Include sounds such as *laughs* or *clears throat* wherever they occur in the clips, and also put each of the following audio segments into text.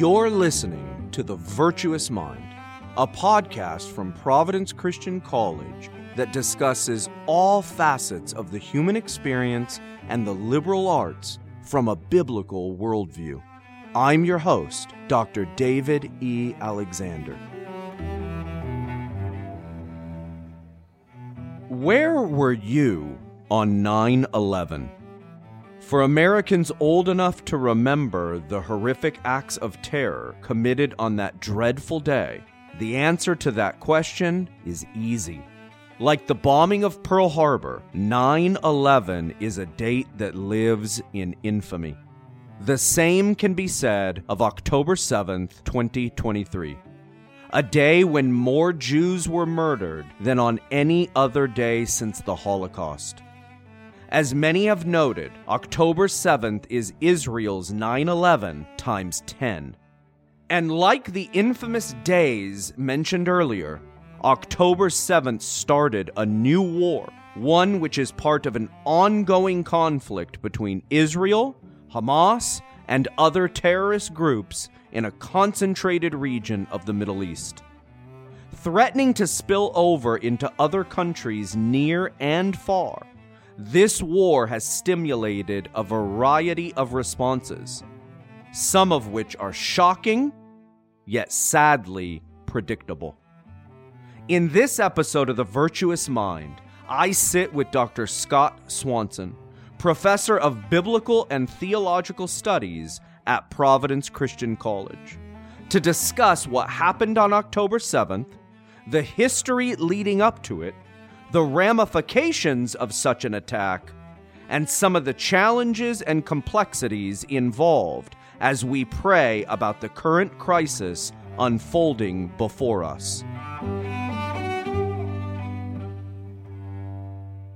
You're listening to The Virtuous Mind, a podcast from Providence Christian College that discusses all facets of the human experience and the liberal arts from a biblical worldview. I'm your host, Dr. David E. Alexander. Where were you on 9 11? For Americans old enough to remember the horrific acts of terror committed on that dreadful day, the answer to that question is easy. Like the bombing of Pearl Harbor, 9 11 is a date that lives in infamy. The same can be said of October 7th, 2023, a day when more Jews were murdered than on any other day since the Holocaust. As many have noted, October 7th is Israel's 9 11 times 10. And like the infamous days mentioned earlier, October 7th started a new war, one which is part of an ongoing conflict between Israel, Hamas, and other terrorist groups in a concentrated region of the Middle East. Threatening to spill over into other countries near and far, this war has stimulated a variety of responses, some of which are shocking, yet sadly predictable. In this episode of The Virtuous Mind, I sit with Dr. Scott Swanson, professor of biblical and theological studies at Providence Christian College, to discuss what happened on October 7th, the history leading up to it, the ramifications of such an attack, and some of the challenges and complexities involved as we pray about the current crisis unfolding before us.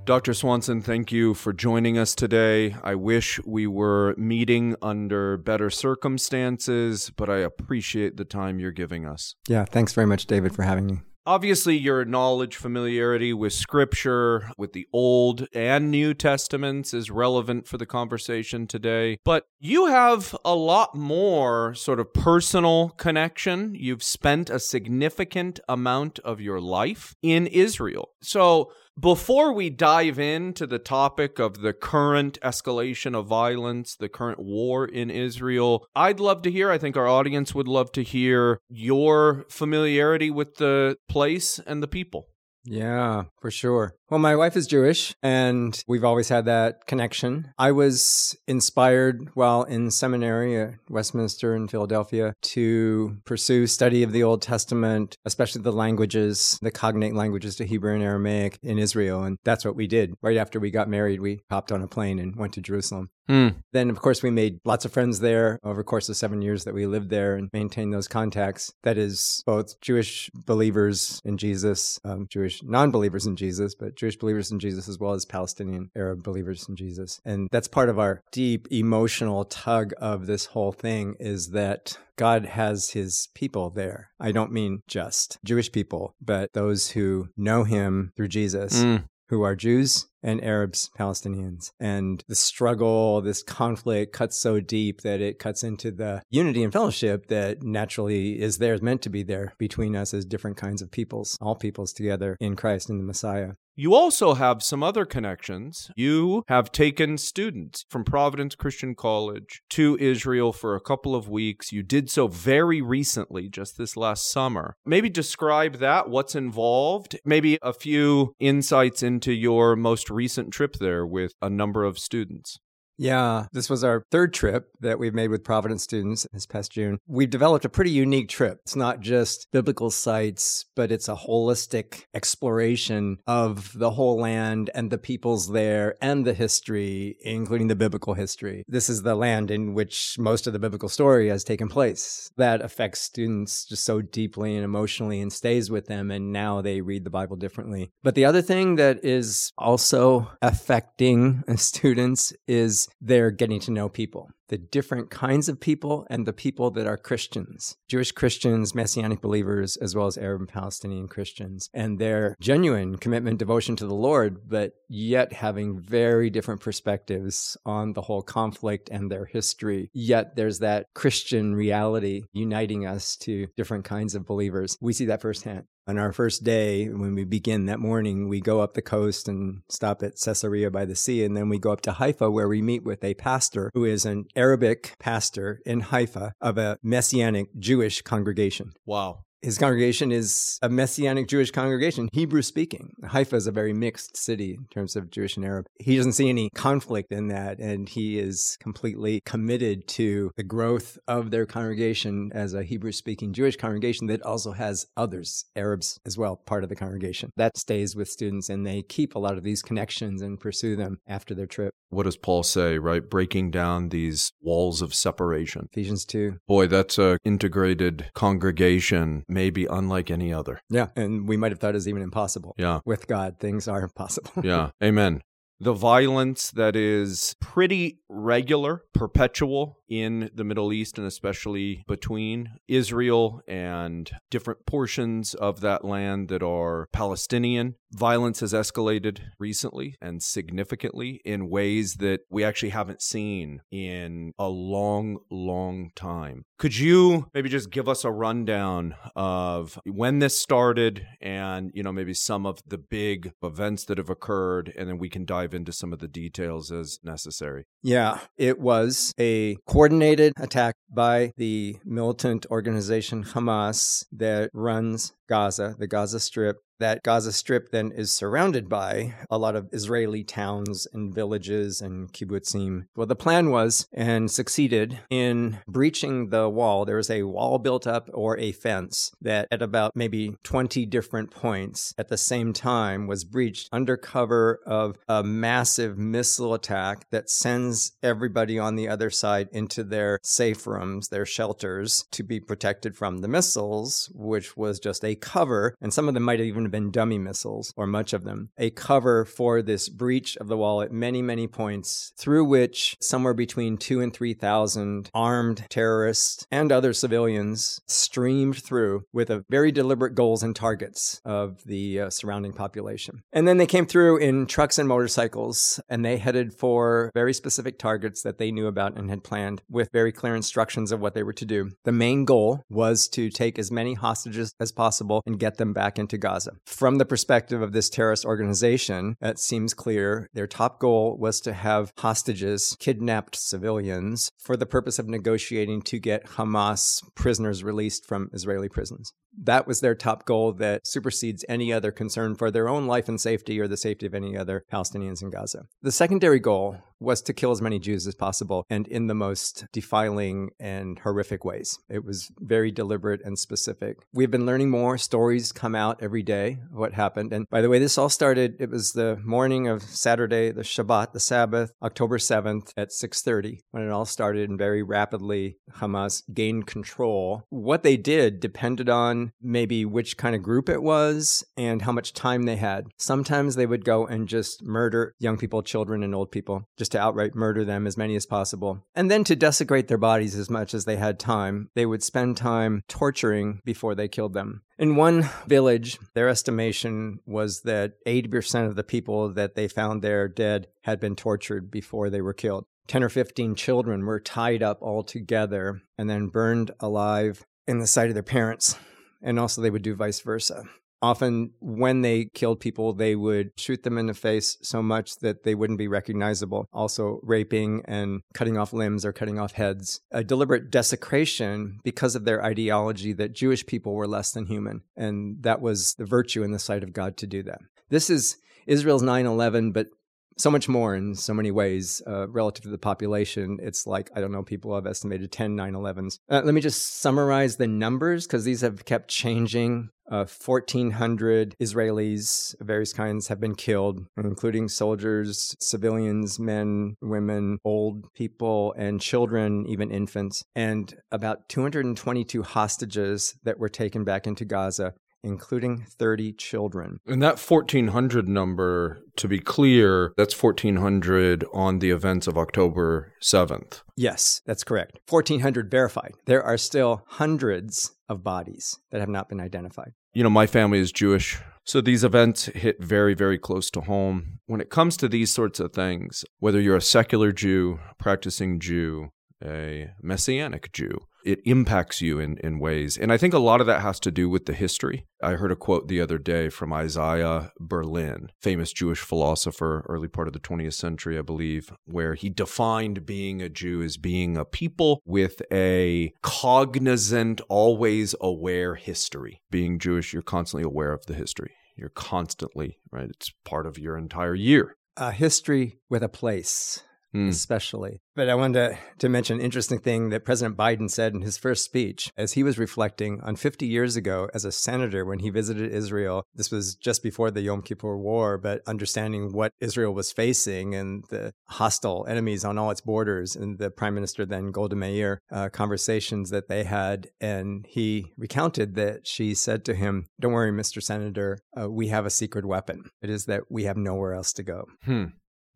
Dr. Swanson, thank you for joining us today. I wish we were meeting under better circumstances, but I appreciate the time you're giving us. Yeah, thanks very much, David, for having me. Obviously, your knowledge, familiarity with Scripture, with the Old and New Testaments is relevant for the conversation today. But you have a lot more sort of personal connection. You've spent a significant amount of your life in Israel. So, before we dive into the topic of the current escalation of violence, the current war in Israel, I'd love to hear, I think our audience would love to hear your familiarity with the place and the people. Yeah, for sure. Well, my wife is Jewish, and we've always had that connection. I was inspired while in seminary at Westminster in Philadelphia to pursue study of the Old Testament, especially the languages, the cognate languages to Hebrew and Aramaic in Israel. And that's what we did. Right after we got married, we hopped on a plane and went to Jerusalem. Mm. Then, of course, we made lots of friends there over the course of seven years that we lived there and maintained those contacts. That is, both Jewish believers in Jesus, um, Jewish non believers in Jesus, but Jewish believers in Jesus as well as Palestinian Arab believers in Jesus. And that's part of our deep emotional tug of this whole thing is that God has his people there. I don't mean just Jewish people, but those who know him through Jesus. Mm. Who are Jews and Arabs, Palestinians. And the struggle, this conflict cuts so deep that it cuts into the unity and fellowship that naturally is there, is meant to be there between us as different kinds of peoples, all peoples together in Christ and the Messiah. You also have some other connections. You have taken students from Providence Christian College to Israel for a couple of weeks. You did so very recently, just this last summer. Maybe describe that, what's involved, maybe a few insights into your most recent trip there with a number of students. Yeah, this was our third trip that we've made with Providence students this past June. We've developed a pretty unique trip. It's not just biblical sites, but it's a holistic exploration of the whole land and the peoples there and the history, including the biblical history. This is the land in which most of the biblical story has taken place. That affects students just so deeply and emotionally and stays with them. And now they read the Bible differently. But the other thing that is also affecting *laughs* students is they're getting to know people, the different kinds of people and the people that are Christians, Jewish Christians, Messianic believers, as well as Arab and Palestinian Christians, and their genuine commitment, devotion to the Lord, but yet having very different perspectives on the whole conflict and their history. Yet there's that Christian reality uniting us to different kinds of believers. We see that firsthand. On our first day, when we begin that morning, we go up the coast and stop at Caesarea by the sea. And then we go up to Haifa, where we meet with a pastor who is an Arabic pastor in Haifa of a Messianic Jewish congregation. Wow his congregation is a Messianic Jewish congregation, Hebrew speaking. Haifa is a very mixed city in terms of Jewish and Arab. He doesn't see any conflict in that, and he is completely committed to the growth of their congregation as a Hebrew speaking Jewish congregation that also has others, Arabs as well, part of the congregation. That stays with students, and they keep a lot of these connections and pursue them after their trip. What does Paul say, right? Breaking down these walls of separation. Ephesians 2. Boy, that's a integrated congregation may be unlike any other. Yeah. And we might have thought it was even impossible. Yeah. With God, things are impossible. yeah. *laughs* Amen. The violence that is pretty regular, perpetual in the Middle East, and especially between Israel and different portions of that land that are Palestinian. Violence has escalated recently and significantly in ways that we actually haven't seen in a long, long time. Could you maybe just give us a rundown of when this started and, you know, maybe some of the big events that have occurred, and then we can dive into some of the details as necessary? Yeah, it was a coordinated attack by the militant organization Hamas that runs Gaza, the Gaza Strip, that Gaza Strip then is surrounded by a lot of Israeli towns and villages and kibbutzim. Well, the plan was and succeeded in breaching the wall. There was a wall built up or a fence that at about maybe 20 different points at the same time was breached under cover of a massive missile attack that sends everybody on the other side into their safe rooms, their shelters to be protected from the missiles, which was just a cover. And some of them might have even have been dummy missiles, or much of them, a cover for this breach of the wall at many, many points through which somewhere between two and 3,000 armed terrorists and other civilians streamed through with a very deliberate goals and targets of the uh, surrounding population. And then they came through in trucks and motorcycles and they headed for very specific targets that they knew about and had planned with very clear instructions of what they were to do. The main goal was to take as many hostages as possible and get them back into Gaza. From the perspective of this terrorist organization, it seems clear their top goal was to have hostages, kidnapped civilians, for the purpose of negotiating to get Hamas prisoners released from Israeli prisons. That was their top goal that supersedes any other concern for their own life and safety or the safety of any other Palestinians in Gaza. The secondary goal was to kill as many Jews as possible and in the most defiling and horrific ways. It was very deliberate and specific. We've been learning more. Stories come out every day of what happened. And by the way, this all started, it was the morning of Saturday, the Shabbat, the Sabbath, October 7th at 6.30 when it all started and very rapidly Hamas gained control. What they did depended on maybe which kind of group it was and how much time they had. Sometimes they would go and just murder young people, children, and old people, just to outright murder them as many as possible. And then to desecrate their bodies as much as they had time, they would spend time torturing before they killed them. In one village, their estimation was that 80% of the people that they found there dead had been tortured before they were killed. 10 or 15 children were tied up all together and then burned alive in the sight of their parents and also they would do vice versa. Often, when they killed people, they would shoot them in the face so much that they wouldn't be recognizable. Also, raping and cutting off limbs or cutting off heads. A deliberate desecration because of their ideology that Jewish people were less than human. And that was the virtue in the sight of God to do that. This is Israel's 9 11, but so much more in so many ways uh, relative to the population. It's like, I don't know, people have estimated 10 9 11s. Uh, let me just summarize the numbers because these have kept changing. Uh, 1,400 Israelis of various kinds have been killed, including soldiers, civilians, men, women, old people, and children, even infants, and about 222 hostages that were taken back into Gaza including 30 children. And that 1400 number, to be clear, that's 1400 on the events of October 7th. Yes, that's correct. 1400 verified. There are still hundreds of bodies that have not been identified. You know, my family is Jewish. So these events hit very, very close to home. When it comes to these sorts of things, whether you're a secular Jew, practicing Jew, a messianic Jew, it impacts you in, in ways. And I think a lot of that has to do with the history. I heard a quote the other day from Isaiah Berlin, famous Jewish philosopher, early part of the 20th century, I believe, where he defined being a Jew as being a people with a cognizant, always aware history. Being Jewish, you're constantly aware of the history. You're constantly, right? It's part of your entire year. A history with a place mm. especially. But I wanted to, to mention an interesting thing that President Biden said in his first speech as he was reflecting on 50 years ago as a senator when he visited Israel. This was just before the Yom Kippur War, but understanding what Israel was facing and the hostile enemies on all its borders, and the prime minister then, Golda Meir, uh, conversations that they had. And he recounted that she said to him, Don't worry, Mr. Senator, uh, we have a secret weapon. It is that we have nowhere else to go. Hmm.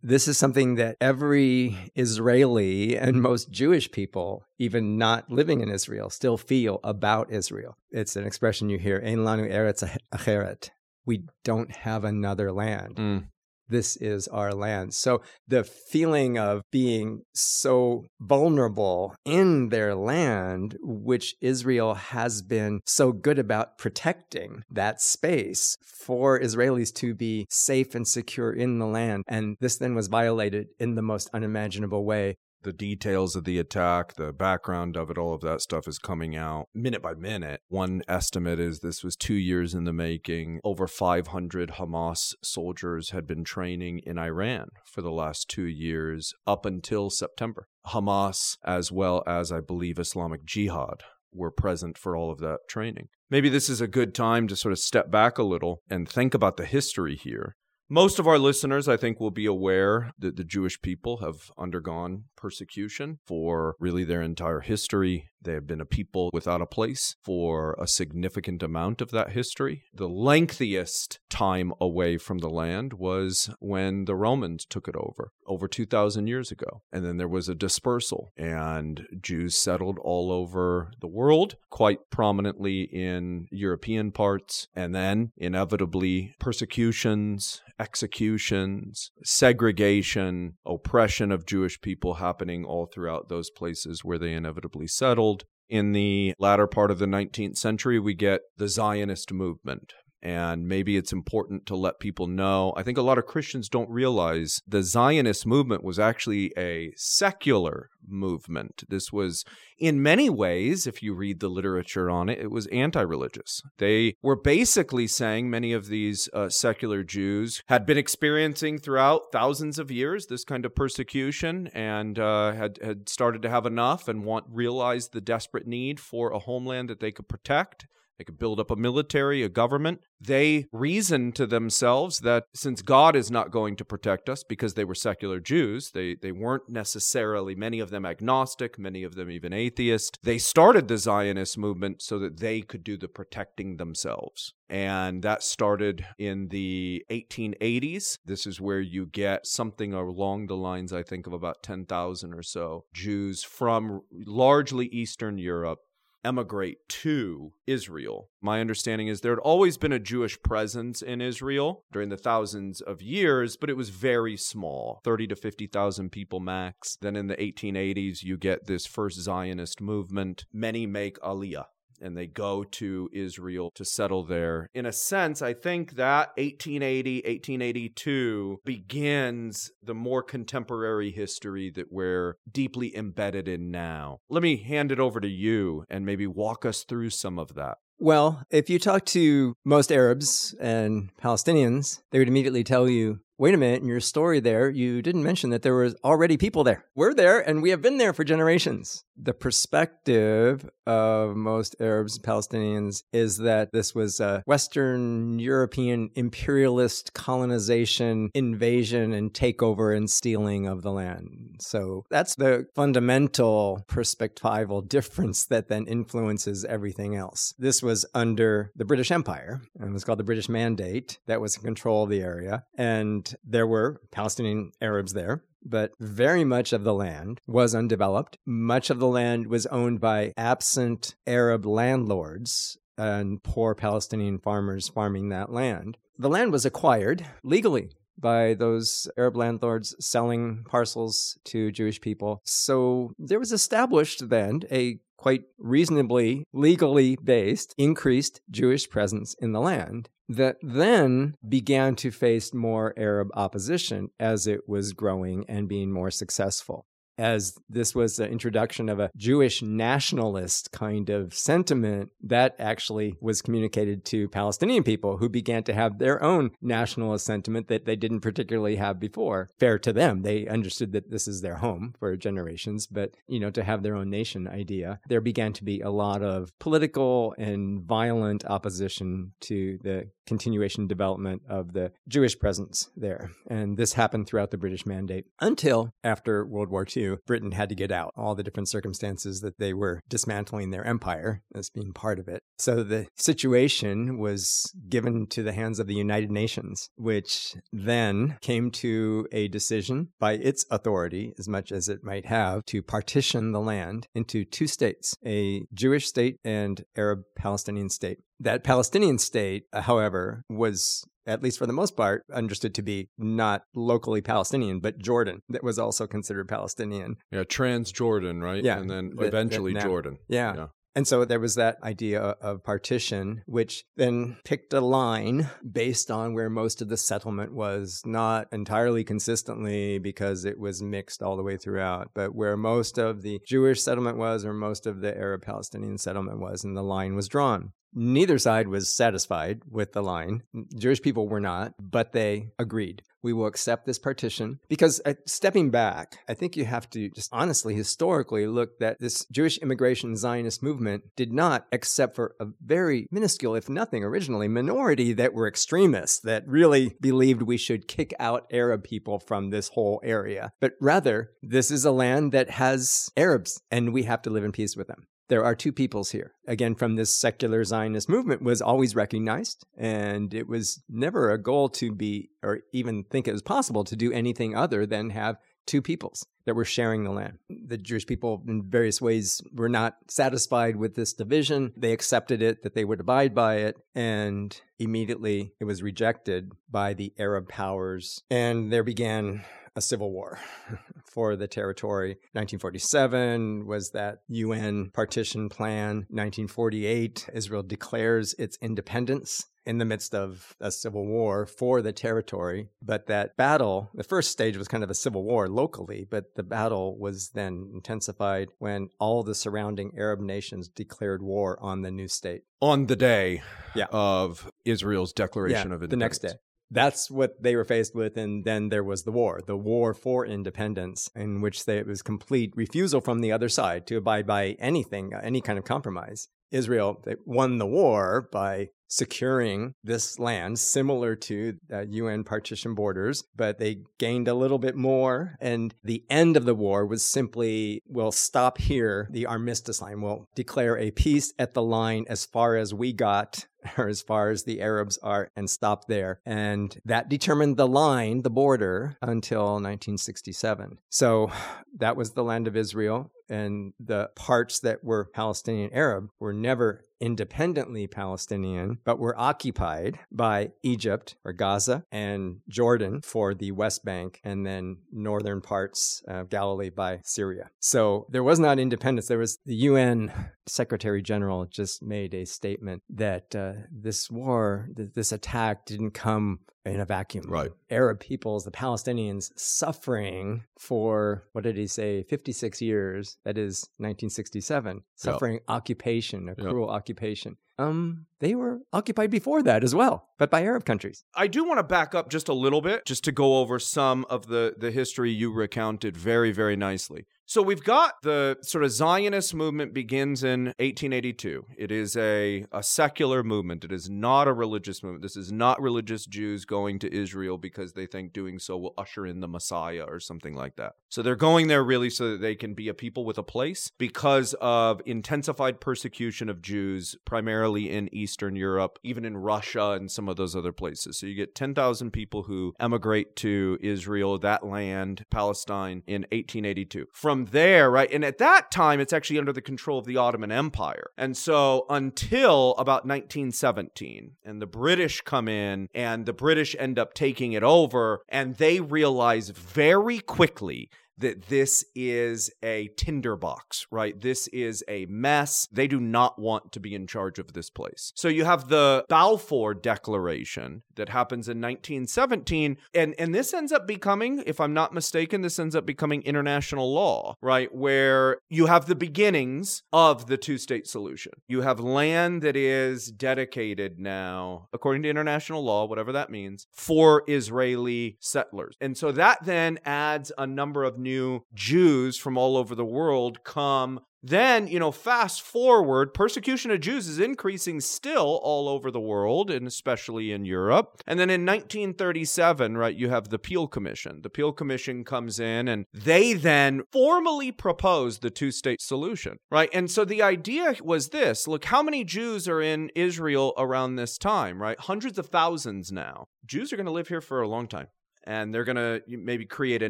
This is something that every Israeli and most Jewish people, even not living in Israel, still feel about Israel. It's an expression you hear, Ein lanu eretz acheret. We don't have another land. Mm this is our land. So the feeling of being so vulnerable in their land, which Israel has been so good about protecting that space for Israelis to be safe and secure in the land. And this then was violated in the most unimaginable way the details of the attack, the background of it, all of that stuff is coming out minute by minute. One estimate is this was two years in the making. Over 500 Hamas soldiers had been training in Iran for the last two years up until September. Hamas, as well as I believe Islamic Jihad, were present for all of that training. Maybe this is a good time to sort of step back a little and think about the history here most of our listeners, I think, will be aware that the Jewish people have undergone persecution for really their entire history. They have been a people without a place for a significant amount of that history. The lengthiest time away from the land was when the Romans took it over, over 2,000 years ago. And then there was a dispersal, and Jews settled all over the world, quite prominently in European parts, and then inevitably persecutions executions, segregation, oppression of Jewish people happening all throughout those places where they inevitably settled. In the latter part of the 19th century, we get the Zionist movement, and maybe it's important to let people know. I think a lot of Christians don't realize the Zionist movement was actually a secular movement. This was, in many ways, if you read the literature on it, it was anti religious. They were basically saying many of these uh, secular Jews had been experiencing throughout thousands of years this kind of persecution and uh, had, had started to have enough and want realized the desperate need for a homeland that they could protect they could build up a military, a government. They reasoned to themselves that since God is not going to protect us because they were secular Jews, they, they weren't necessarily, many of them agnostic, many of them even atheist. They started the Zionist movement so that they could do the protecting themselves. And that started in the 1880s. This is where you get something along the lines, I think, of about 10,000 or so Jews from largely Eastern Europe emigrate to Israel. My understanding is there had always been a Jewish presence in Israel during the thousands of years, but it was very small 30 to 50,000 people max. Then in the 1880s, you get this first Zionist movement. Many make Aliyah and they go to Israel to settle there. In a sense, I think that 1880, 1882 begins the more contemporary history that we're deeply embedded in now. Let me hand it over to you and maybe walk us through some of that. Well, if you talk to most Arabs and Palestinians, they would immediately tell you, wait a minute, in your story there, you didn't mention that there was already people there. We're there and we have been there for generations. The perspective of most Arabs and Palestinians is that this was a Western European imperialist colonization, invasion, and takeover and stealing of the land. So that's the fundamental perspectival difference that then influences everything else. This was under the British Empire and it was called the British Mandate that was in control of the area. And there were Palestinian Arabs there but very much of the land was undeveloped. Much of the land was owned by absent Arab landlords and poor Palestinian farmers farming that land. The land was acquired legally by those Arab landlords selling parcels to Jewish people. So there was established then a quite reasonably legally based increased Jewish presence in the land that then began to face more Arab opposition as it was growing and being more successful as this was the introduction of a Jewish nationalist kind of sentiment that actually was communicated to Palestinian people who began to have their own nationalist sentiment that they didn't particularly have before. Fair to them, they understood that this is their home for generations, but you know, to have their own nation idea, there began to be a lot of political and violent opposition to the continuation development of the Jewish presence there. And this happened throughout the British Mandate until after World War II Britain had to get out, all the different circumstances that they were dismantling their empire as being part of it. So the situation was given to the hands of the United Nations, which then came to a decision by its authority, as much as it might have, to partition the land into two states a Jewish state and Arab Palestinian state. That Palestinian state, uh, however, was at least for the most part, understood to be not locally Palestinian, but Jordan that was also considered Palestinian. Yeah, trans Jordan, right? Yeah. And then eventually now- Jordan. Yeah. Yeah. And so there was that idea of partition, which then picked a line based on where most of the settlement was, not entirely consistently because it was mixed all the way throughout, but where most of the Jewish settlement was or most of the Arab Palestinian settlement was, and the line was drawn. Neither side was satisfied with the line. Jewish people were not, but they agreed. We will accept this partition because uh, stepping back, I think you have to just honestly, historically look that this Jewish immigration Zionist movement did not, except for a very minuscule, if nothing originally, minority that were extremists that really believed we should kick out Arab people from this whole area. But rather, this is a land that has Arabs and we have to live in peace with them there are two peoples here. Again, from this secular Zionist movement was always recognized, and it was never a goal to be or even think it was possible to do anything other than have two peoples that were sharing the land. The Jewish people, in various ways, were not satisfied with this division. They accepted it, that they would abide by it, and immediately it was rejected by the Arab powers, and there began a civil war *laughs* for the territory. 1947 was that UN partition plan. 1948, Israel declares its independence in the midst of a civil war for the territory. But that battle, the first stage was kind of a civil war locally, but the battle was then intensified when all the surrounding Arab nations declared war on the new state. On the day Yeah. of Israel's declaration Yeah, of the independence. next day. That's what they were faced with, and then there was the war, the war for independence, in which they, it was complete refusal from the other side to abide by anything, any kind of compromise. Israel won the war by securing this land similar to uh, UN partition borders, but they gained a little bit more. And the end of the war was simply, we'll stop here, the armistice line. We'll declare a peace at the line as far as we got *laughs* as far as the Arabs are and stop there. And that determined the line, the border, until 1967. So *sighs* that was the land of Israel. And the parts that were Palestinian Arab were never independently Palestinian, but were occupied by Egypt or Gaza and Jordan for the West Bank, and then northern parts of Galilee by Syria. So there was not independence. There was the UN Secretary General just made a statement that uh, this war, th- this attack didn't come in a vacuum. Right. Arab peoples, the Palestinians, suffering for, what did he say, 56 years, that is 1967, suffering occupation, a cruel occupation. Um, they were occupied before that as well, but by Arab countries. I do want to back up just a little bit, just to go over some of the, the history you recounted very, very nicely. So we've got the sort of Zionist movement begins in 1882. It is a, a secular movement. It is not a religious movement. This is not religious Jews going to Israel because they think doing so will usher in the Messiah or something like that. So they're going there really so that they can be a people with a place because of intensified persecution of Jews, primarily in Eastern Europe, even in Russia and some of those other places. So you get 10,000 people who emigrate to Israel, that land, Palestine, in 1882. From there, right, and at that time, it's actually under the control of the Ottoman Empire. And so until about 1917, and the British come in, and the British end up taking it over, and they realize very quickly that this is a tinderbox, right? This is a mess. They do not want to be in charge of this place. So you have the Balfour Declaration that happens in 1917, and and this ends up becoming, if I'm not mistaken, this ends up becoming international law, right? Where you have the beginnings of the two-state solution. You have land that is dedicated now, according to international law, whatever that means, for Israeli settlers. And so that then adds a number of new new Jews from all over the world come then, you know, fast forward, persecution of Jews is increasing still all over the world, and especially in Europe. And then in 1937, right, you have the Peel Commission. The Peel Commission comes in and they then formally propose the two state solution, right? And so the idea was this look, how many Jews are in Israel around this time, right? Hundreds of thousands now. Jews are going to live here for a long time and they're going to maybe create a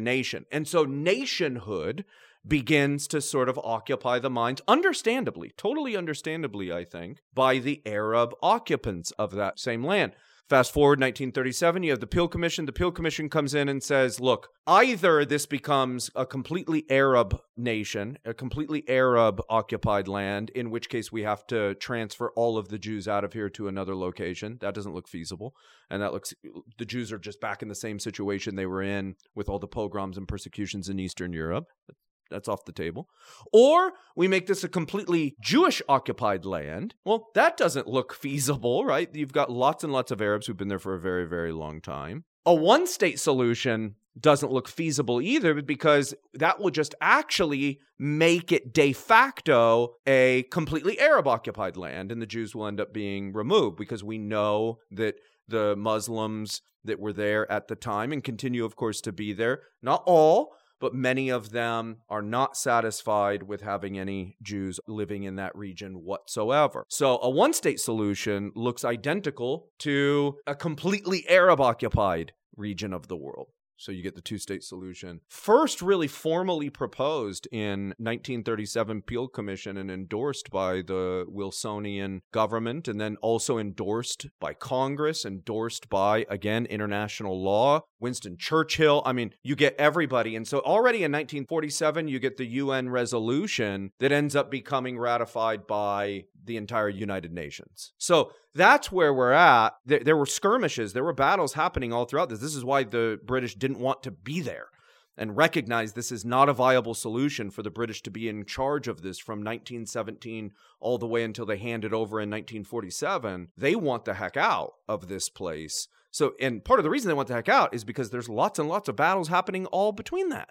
nation. And so nationhood begins to sort of occupy the minds, understandably, totally understandably, I think, by the Arab occupants of that same land. Fast forward 1937, you have the Peel Commission. The Peel Commission comes in and says, look, either this becomes a completely Arab nation, a completely Arab occupied land, in which case we have to transfer all of the Jews out of here to another location. That doesn't look feasible. And that looks, the Jews are just back in the same situation they were in with all the pogroms and persecutions in Eastern Europe. That's off the table. Or we make this a completely Jewish occupied land. Well, that doesn't look feasible, right? You've got lots and lots of Arabs who've been there for a very, very long time. A one state solution doesn't look feasible either because that will just actually make it de facto a completely Arab occupied land and the Jews will end up being removed because we know that the Muslims that were there at the time and continue, of course, to be there, not all, but many of them are not satisfied with having any Jews living in that region whatsoever. So a one state solution looks identical to a completely Arab occupied region of the world. So you get the two state solution. First, really formally proposed in 1937 Peel Commission and endorsed by the Wilsonian government, and then also endorsed by Congress, endorsed by, again, international law. Winston Churchill. I mean, you get everybody. And so already in 1947, you get the UN resolution that ends up becoming ratified by the entire United Nations. So that's where we're at. There, there, were skirmishes, there were battles happening all throughout this. This is why the British didn't want to be there and recognize this is not a viable solution for the British to be in charge of this from 1917 all the way until they hand it over in 1947. They want the heck out of this place. So, and part of the reason they want the heck out is because there's lots and lots of battles happening all between that.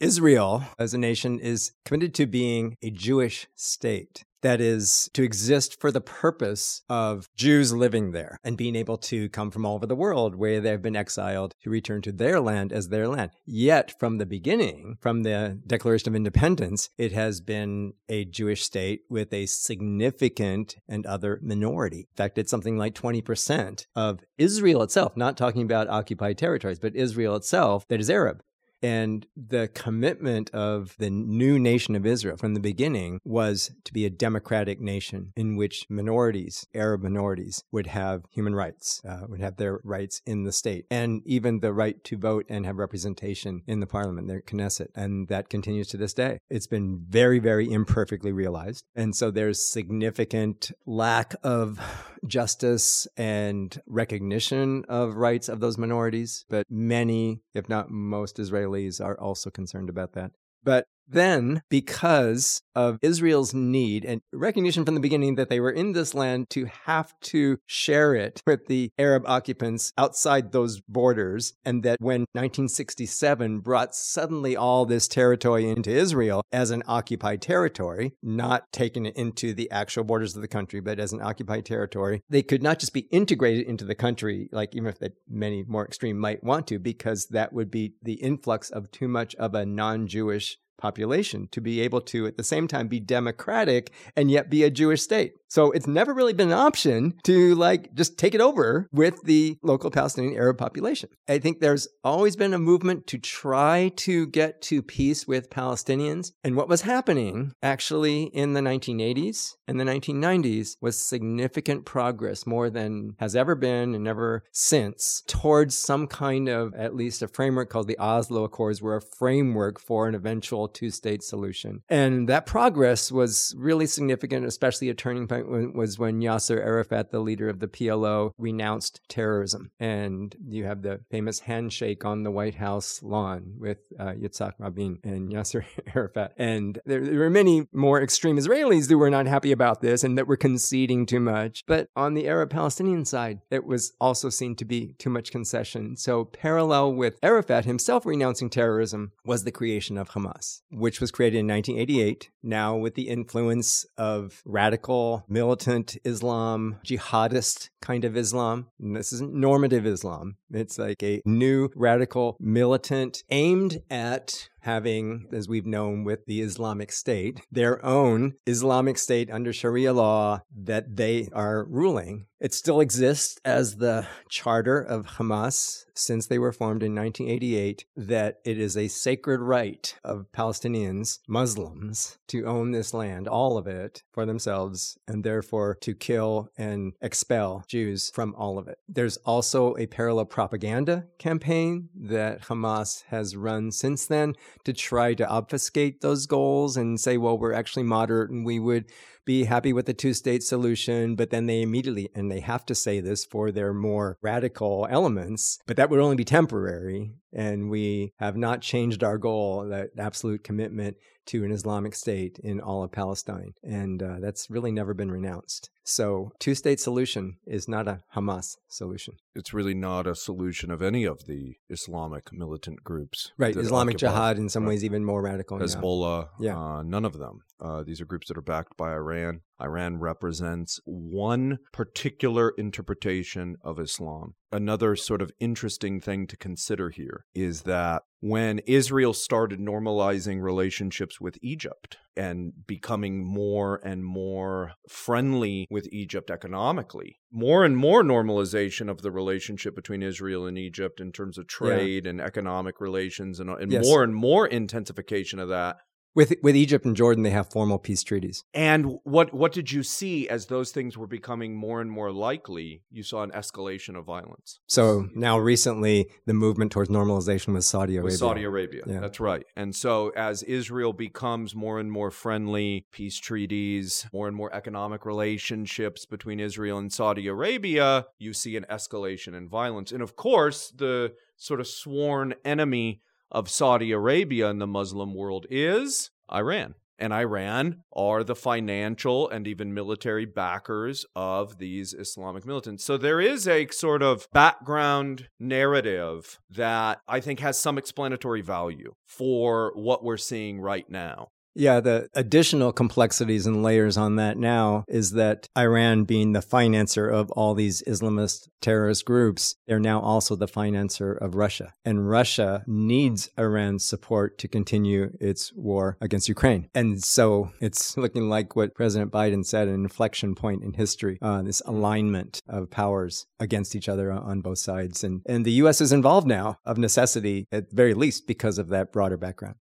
Israel, as a nation, is committed to being a Jewish state that is to exist for the purpose of Jews living there and being able to come from all over the world where they've been exiled to return to their land as their land. Yet, from the beginning, from the Declaration of Independence, it has been a Jewish state with a significant and other minority. In fact, it's something like 20% of Israel itself, not talking about occupied territories, but Israel itself that is Arab. And the commitment of the new nation of Israel from the beginning was to be a democratic nation in which minorities, Arab minorities, would have human rights, uh, would have their rights in the state, and even the right to vote and have representation in the parliament, their Knesset. And that continues to this day. It's been very, very imperfectly realized. And so there's significant lack of justice and recognition of rights of those minorities. But many, if not most Israelis, are also concerned about that. But Then, because of Israel's need and recognition from the beginning that they were in this land to have to share it with the Arab occupants outside those borders, and that when 1967 brought suddenly all this territory into Israel as an occupied territory, not taken into the actual borders of the country, but as an occupied territory, they could not just be integrated into the country, like even if many more extreme might want to, because that would be the influx of too much of a non Jewish population to be able to at the same time be democratic and yet be a Jewish state. So it's never really been an option to like just take it over with the local Palestinian Arab population. I think there's always been a movement to try to get to peace with Palestinians. And what was happening actually in the 1980s and the 1990s was significant progress, more than has ever been and ever since, towards some kind of at least a framework called the Oslo Accords, were a framework for an eventual two state solution. And that progress was really significant, especially a turning point was when Yasser Arafat, the leader of the PLO, renounced terrorism. And you have the famous handshake on the White House lawn with uh, Yitzhak Rabin and *laughs* Yasser Arafat. And there, there were many more extreme Israelis who were not happy about this and that were conceding too much. But on the Arab Palestinian side, it was also seen to be too much concession. So, parallel with Arafat himself renouncing terrorism was the creation of Hamas, which was created in 1988, now with the influence of radical militant Islam, jihadist kind of Islam. And this isn't normative Islam. It's like a new radical militant aimed at having, as we've known with the Islamic State, their own Islamic State under Sharia law that they are ruling. It still exists as the charter of Hamas since they were formed in 1988 that it is a sacred right of Palestinians, Muslims, to own this land, all of it, for themselves, and therefore to kill and expel Jews from all of it. There's also a parallel propaganda campaign that Hamas has run since then to try to obfuscate those goals and say, well, we're actually moderate and we would be happy with the two state solution, but then they immediately, and they have to say this for their more radical elements, but that would only be temporary. And we have not changed our goal, that absolute commitment to an Islamic state in all of Palestine. And uh, that's really never been renounced. So, two state solution is not a Hamas solution. It's really not a solution of any of the Islamic militant groups. Right. Islamic occupy, Jihad, in some right. ways, even more radical. Hezbollah. Yeah. Uh, none of them. Uh, these are groups that are backed by Iran. Iran represents one particular interpretation of Islam. Another sort of interesting thing to consider here is that when Israel started normalizing relationships with Egypt and becoming more and more friendly with Egypt economically, more and more normalization of the relationship between Israel and Egypt in terms of trade yeah. and economic relations, and, and yes. more and more intensification of that with with Egypt and Jordan, they have formal peace treaties. And what what did you see as those things were becoming more and more likely? You saw an escalation of violence. So now recently, the movement towards normalization with Saudi Arabia. With Saudi Arabia, yeah. that's right. And so as Israel becomes more and more friendly, peace treaties, more and more economic relationships between Israel and Saudi Arabia, you see an escalation in violence. And of course, the sort of sworn enemy of Saudi Arabia in the Muslim world is Iran. And Iran are the financial and even military backers of these Islamic militants. So there is a sort of background narrative that I think has some explanatory value for what we're seeing right now. Yeah, the additional complexities and layers on that now is that Iran, being the financer of all these Islamist terrorist groups, they're now also the financer of Russia. And Russia needs Iran's support to continue its war against Ukraine. And so it's *laughs* looking like what President Biden said an inflection point in history, uh, this alignment of powers against each other on both sides. And, and the U.S. is involved now, of necessity, at very least, because of that broader background.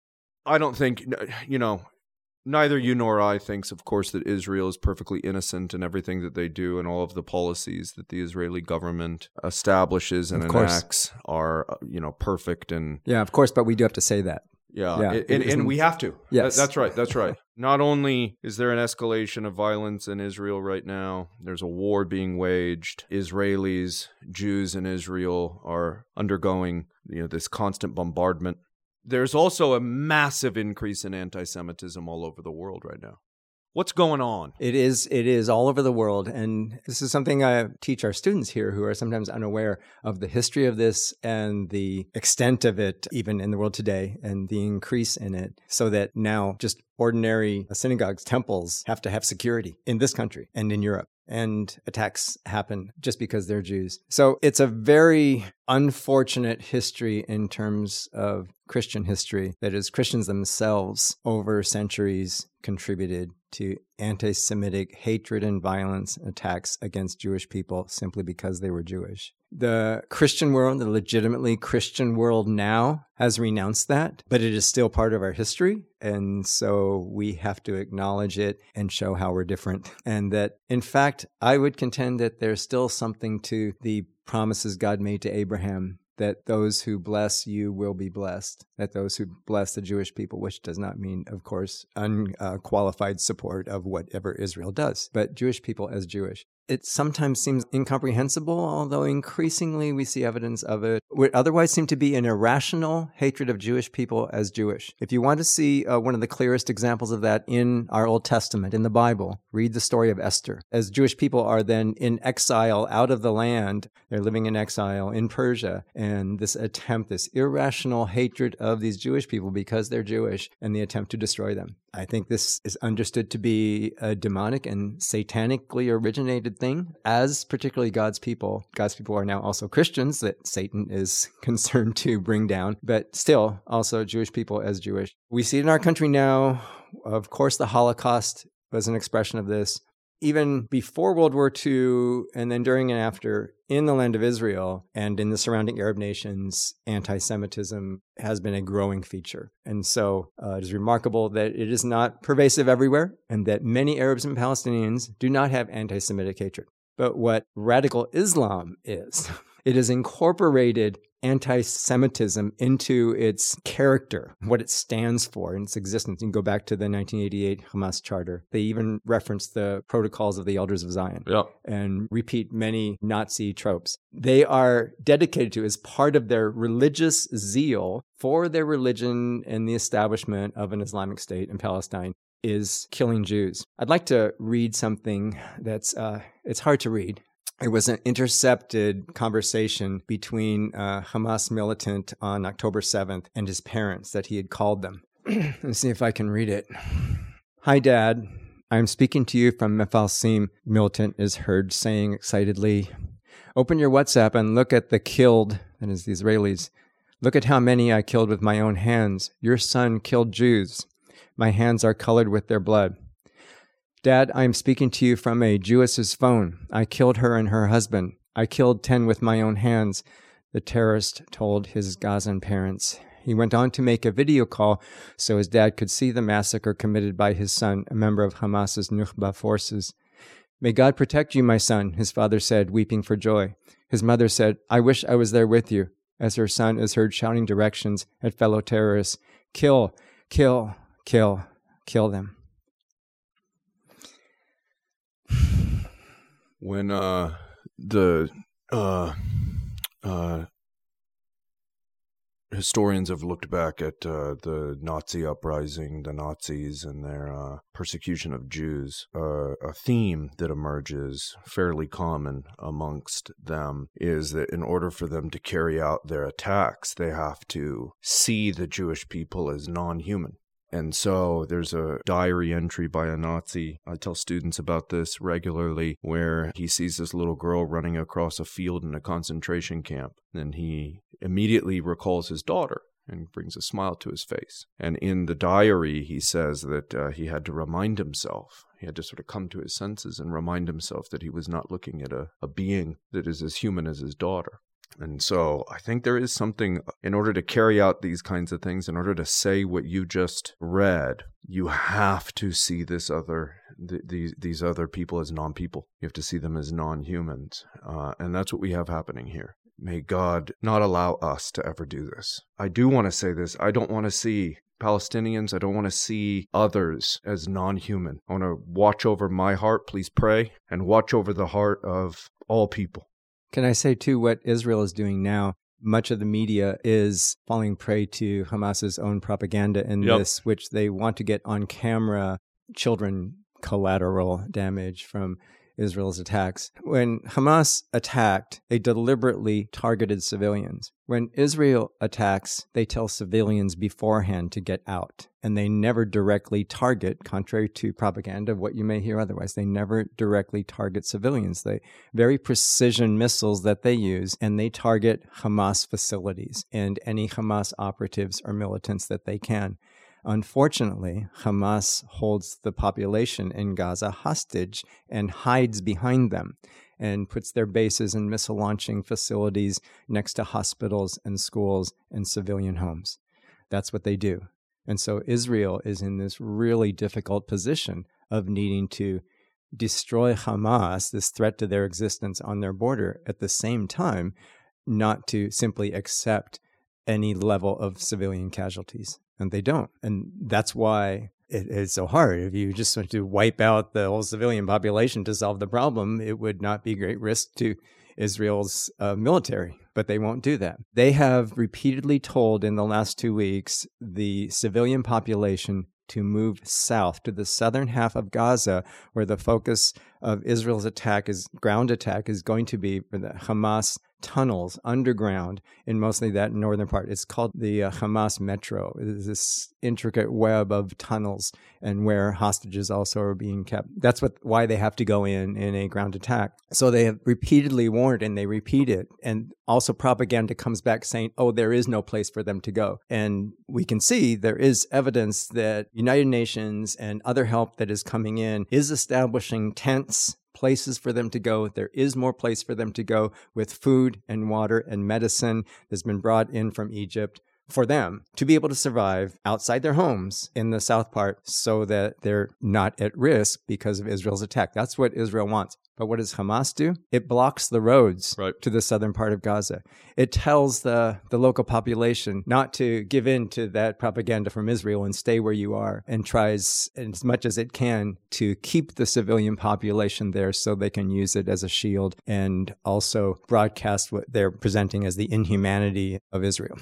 I don't think, you know, neither you nor I thinks, of course, that Israel is perfectly innocent in everything that they do and all of the policies that the Israeli government establishes and enacts are, uh, you know, perfect and yeah, of course. But we do have to say that. Yeah, yeah and, and we have to. Yes, that's right. That's right. Not only is there an escalation of violence in Israel right now, there's a war being waged. Israelis, Jews in Israel are undergoing, you know, this constant bombardment There's also a massive increase in anti Semitism all over the world right now. What's going on? It is it is all over the world and this is something I teach our students here who are sometimes unaware of the history of this and the extent of it even in the world today and the increase in it so that now just ordinary synagogues temples have to have security in this country and in Europe and attacks happen just because they're Jews. So it's a very unfortunate history in terms of Christian history that is Christians themselves over centuries contributed to anti Semitic hatred and violence attacks against Jewish people simply because they were Jewish. The Christian world, the legitimately Christian world now, has renounced that, but it is still part of our history. And so we have to acknowledge it and show how we're different. And that, in fact, I would contend that there's still something to the promises God made to Abraham that those who bless you will be blessed, that those who bless the Jewish people, which does not mean, of course, unqualified support of whatever Israel does, but Jewish people as Jewish it sometimes seems incomprehensible, although increasingly we see evidence of it. Would otherwise seem to be an irrational hatred of Jewish people as Jewish. If you want to see uh, one of the clearest examples of that in our Old Testament, in the Bible, read the story of Esther. As Jewish people are then in exile out of the land, they're living in exile in Persia, and this attempt, this irrational hatred of these Jewish people because they're Jewish, and the attempt to destroy them. I think this is understood to be a demonic and satanically originated thing, as particularly God's people. God's people are now also Christians that Satan is *laughs* concerned to bring down, but still also Jewish people as Jewish. We see it in our country now. Of course, the Holocaust was an expression of this even before World War II and then during and after in the land of Israel and in the surrounding Arab nations, anti Semitism has been a growing feature. And so uh, it is remarkable that it is not pervasive everywhere and that many Arabs and Palestinians do not have anti Semitic hatred. But what radical Islam is, *laughs* it is incorporated anti Semitism into its character, what it stands for in its existence. You can go back to the 1988 Hamas Charter. They even reference the protocols of the Elders of Zion yep. and repeat many Nazi tropes. They are dedicated to as part of their religious zeal for their religion and the establishment of an Islamic state in Palestine is killing Jews. I'd like to read something that's uh, it's hard to read it was an intercepted conversation between a Hamas militant on October 7th and his parents that he had called them. *clears throat* Let's see if I can read it. Hi, Dad. I'm speaking to you from Mefalsim, militant is heard saying excitedly. Open your WhatsApp and look at the killed, that is the Israelis. Look at how many I killed with my own hands. Your son killed Jews. My hands are colored with their blood. Dad, I am speaking to you from a Jewess's phone. I killed her and her husband. I killed 10 with my own hands, the terrorist told his Gazan parents. He went on to make a video call so his dad could see the massacre committed by his son, a member of Hamas's Nukhba forces. May God protect you, my son, his father said, weeping for joy. His mother said, I wish I was there with you, as her son is heard shouting directions at fellow terrorists Kill, kill, kill, kill them. When uh the uh uh historians have looked back at uh, the Nazi uprising, the Nazis, and their uh, persecution of Jews. Uh, a theme that emerges fairly common amongst them is that in order for them to carry out their attacks, they have to see the Jewish people as non human. And so there's a diary entry by a Nazi. I tell students about this regularly where he sees this little girl running across a field in a concentration camp. And he immediately recalls his daughter and brings a smile to his face. And in the diary, he says that uh, he had to remind himself, he had to sort of come to his senses and remind himself that he was not looking at a, a being that is as human as his daughter. And so I think there is something in order to carry out these kinds of things, in order to say what you just read, you have to see this other th- these these other people as non-people. You have to see them as non-humans, uh, and that's what we have happening here. May God not allow us to ever do this. I do want to say this. I don't want to see Palestinians. I don't want to see others as non human. I want to watch over my heart, please pray, and watch over the heart of all people. Can I say, too, what Israel is doing now much of the media is falling prey to Hamas's own propaganda in Yep. this, which they want to get on camera children collateral damage from Israel's attacks. When Hamas attacked, they deliberately targeted civilians. When Israel attacks, they tell civilians beforehand to get out. And they never directly target, contrary to propaganda what you may hear otherwise, they never directly target civilians. They very precision missiles that they use, and they target Hamas facilities and any Hamas operatives or militants that they can. Unfortunately, Hamas holds the population in Gaza hostage and hides behind them and puts their bases and missile launching facilities next to hospitals and schools and civilian homes. That's what they do. And so Israel is in this really difficult position of needing to destroy Hamas, this threat to their existence on their border, at the same time, not to simply accept any level of civilian casualties. And they don't. And that's why it is so hard. If you just want to wipe out the whole civilian population to solve the problem, it would not be great risk to Israel's uh, military, but they won't do that. They have repeatedly told in the last two weeks the civilian population to move south to the southern half of Gaza, where the focus of Israel's attack is ground attack is going to be for the Hamas tunnels underground in mostly that northern part. It's called the uh, Hamas Metro. It is this intricate web of tunnels and where hostages also are being kept. That's what why they have to go in in a ground attack. So they have repeatedly warned and they repeat it. And also propaganda comes back saying, "Oh, there is no place for them to go." And we can see there is evidence that United Nations and other help that is coming in is establishing tents places for them to go. There is more place for them to go with food and water and medicine that's been brought in from Egypt for them to be able to survive outside their homes in the south part so that they're not at risk because of Israel's attack. That's what Israel wants. But what does Hamas do? It blocks the roads Right. to the southern part of Gaza. It tells the, the local population not to give in to that propaganda from Israel and stay where you are and tries as much as it can to keep the civilian population there so they can use it as a shield and also broadcast what they're presenting as the inhumanity of Israel.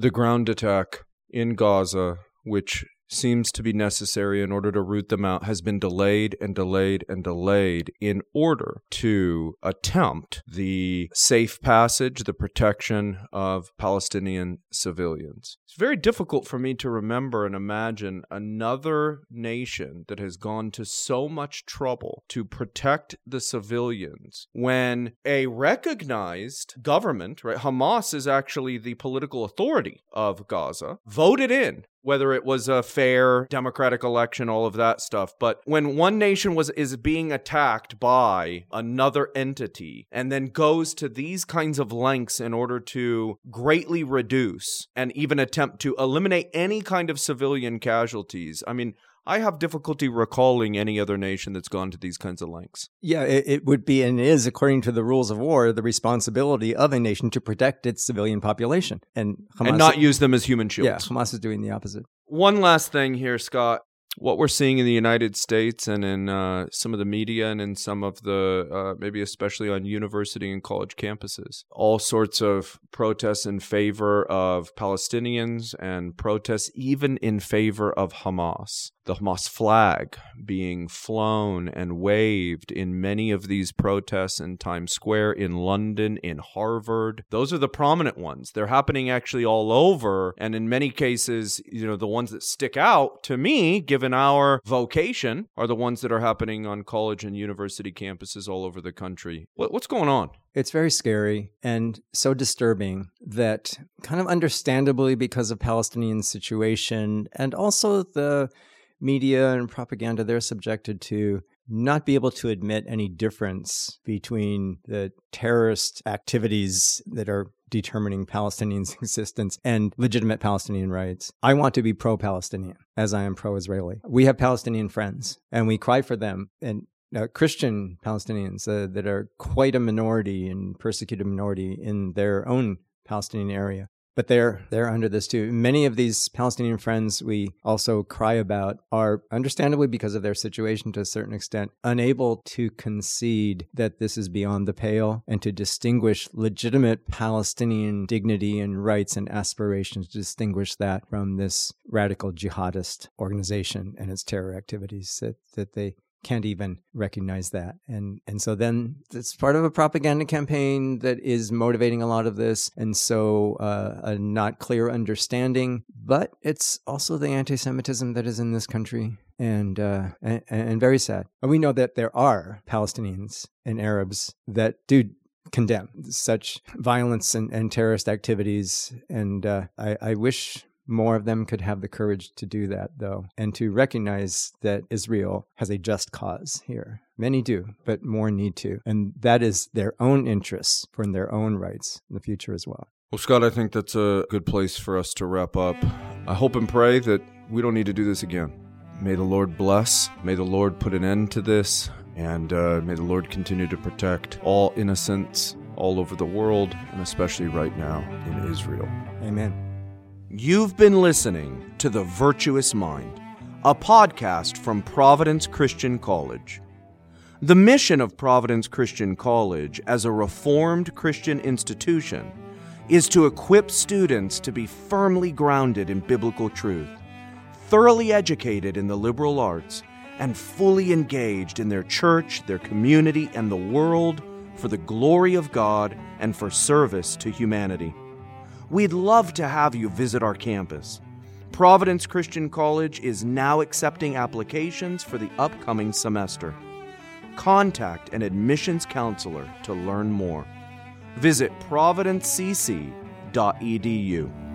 The ground attack in Gaza, which seems to be necessary in order to root them out, has been delayed and delayed and delayed in order to attempt the safe passage, the protection of Palestinian civilians. It's very difficult for me to remember and imagine another nation that has gone to so much trouble to protect the civilians when a recognized government, right? Hamas is actually the political authority of Gaza, voted in whether it was a fair democratic election all of that stuff. But when one nation was is being attacked by another entity and then goes to these kinds of lengths in order to greatly reduce and even attempt to eliminate any kind of civilian casualties i mean I have difficulty recalling any other nation that's gone to these kinds of lengths. Yeah, it, it would be and is, according to the rules of war, the responsibility of a nation to protect its civilian population. And Hamas, and not use them as human shields. yeah, Hamas is doing the opposite. One last thing here, Scott. What we're seeing in the United States and in uh, some of the media and in some of the, uh, maybe especially on university and college campuses, all sorts of protests in favor of Palestinians and protests even in favor of Hamas. The Hamas flag being flown and waved in many of these protests in Times Square, in London, in Harvard. Those are the prominent ones. They're happening actually all over. And in many cases, you know, the ones that stick out to me, given our vocation, are the ones that are happening on college and university campuses all over the country. What, what's going on? It's very scary and so disturbing that, kind of understandably, because of Palestinian situation and also the media and propaganda they're subjected to, not be able to admit any difference between the terrorist activities that are determining Palestinians' *laughs* existence and legitimate Palestinian rights. I want to be pro Palestinian as I am pro Israeli. We have Palestinian friends and we cry for them. And uh, Christian Palestinians uh, that are quite a minority and persecuted minority in their own Palestinian area. But they're they're under this too. Many of these Palestinian friends we also cry about are understandably because of their situation to a certain extent unable to concede that this is beyond the pale and to distinguish legitimate Palestinian dignity and rights and aspirations to distinguish that from this radical jihadist organization and its terror activities that that they can't even recognize that. And and so then it's part of a propaganda campaign that is motivating a lot of this. And so uh, a not clear understanding, but it's also the anti-Semitism that is in this country. And, uh, and and very sad. And we know that there are Palestinians and Arabs that do condemn such violence and, and terrorist activities. And uh, I, I wish more of them could have the courage to do that, though, and to recognize that Israel has a just cause here. Many do, but more need to. And that is their own interests for their own rights in the future as well. Well, Scott, I think that's a good place for us to wrap up. I hope and pray that we don't need to do this again. May the Lord bless. May the Lord put an end to this. And uh, may the Lord continue to protect all innocents all over the world, and especially right now in Israel. Amen. You've been listening to The Virtuous Mind, a podcast from Providence Christian College. The mission of Providence Christian College as a reformed Christian institution is to equip students to be firmly grounded in biblical truth, thoroughly educated in the liberal arts, and fully engaged in their church, their community, and the world for the glory of God and for service to humanity. We'd love to have you visit our campus. Providence Christian College is now accepting applications for the upcoming semester. Contact an admissions counselor to learn more. Visit providencecc.edu.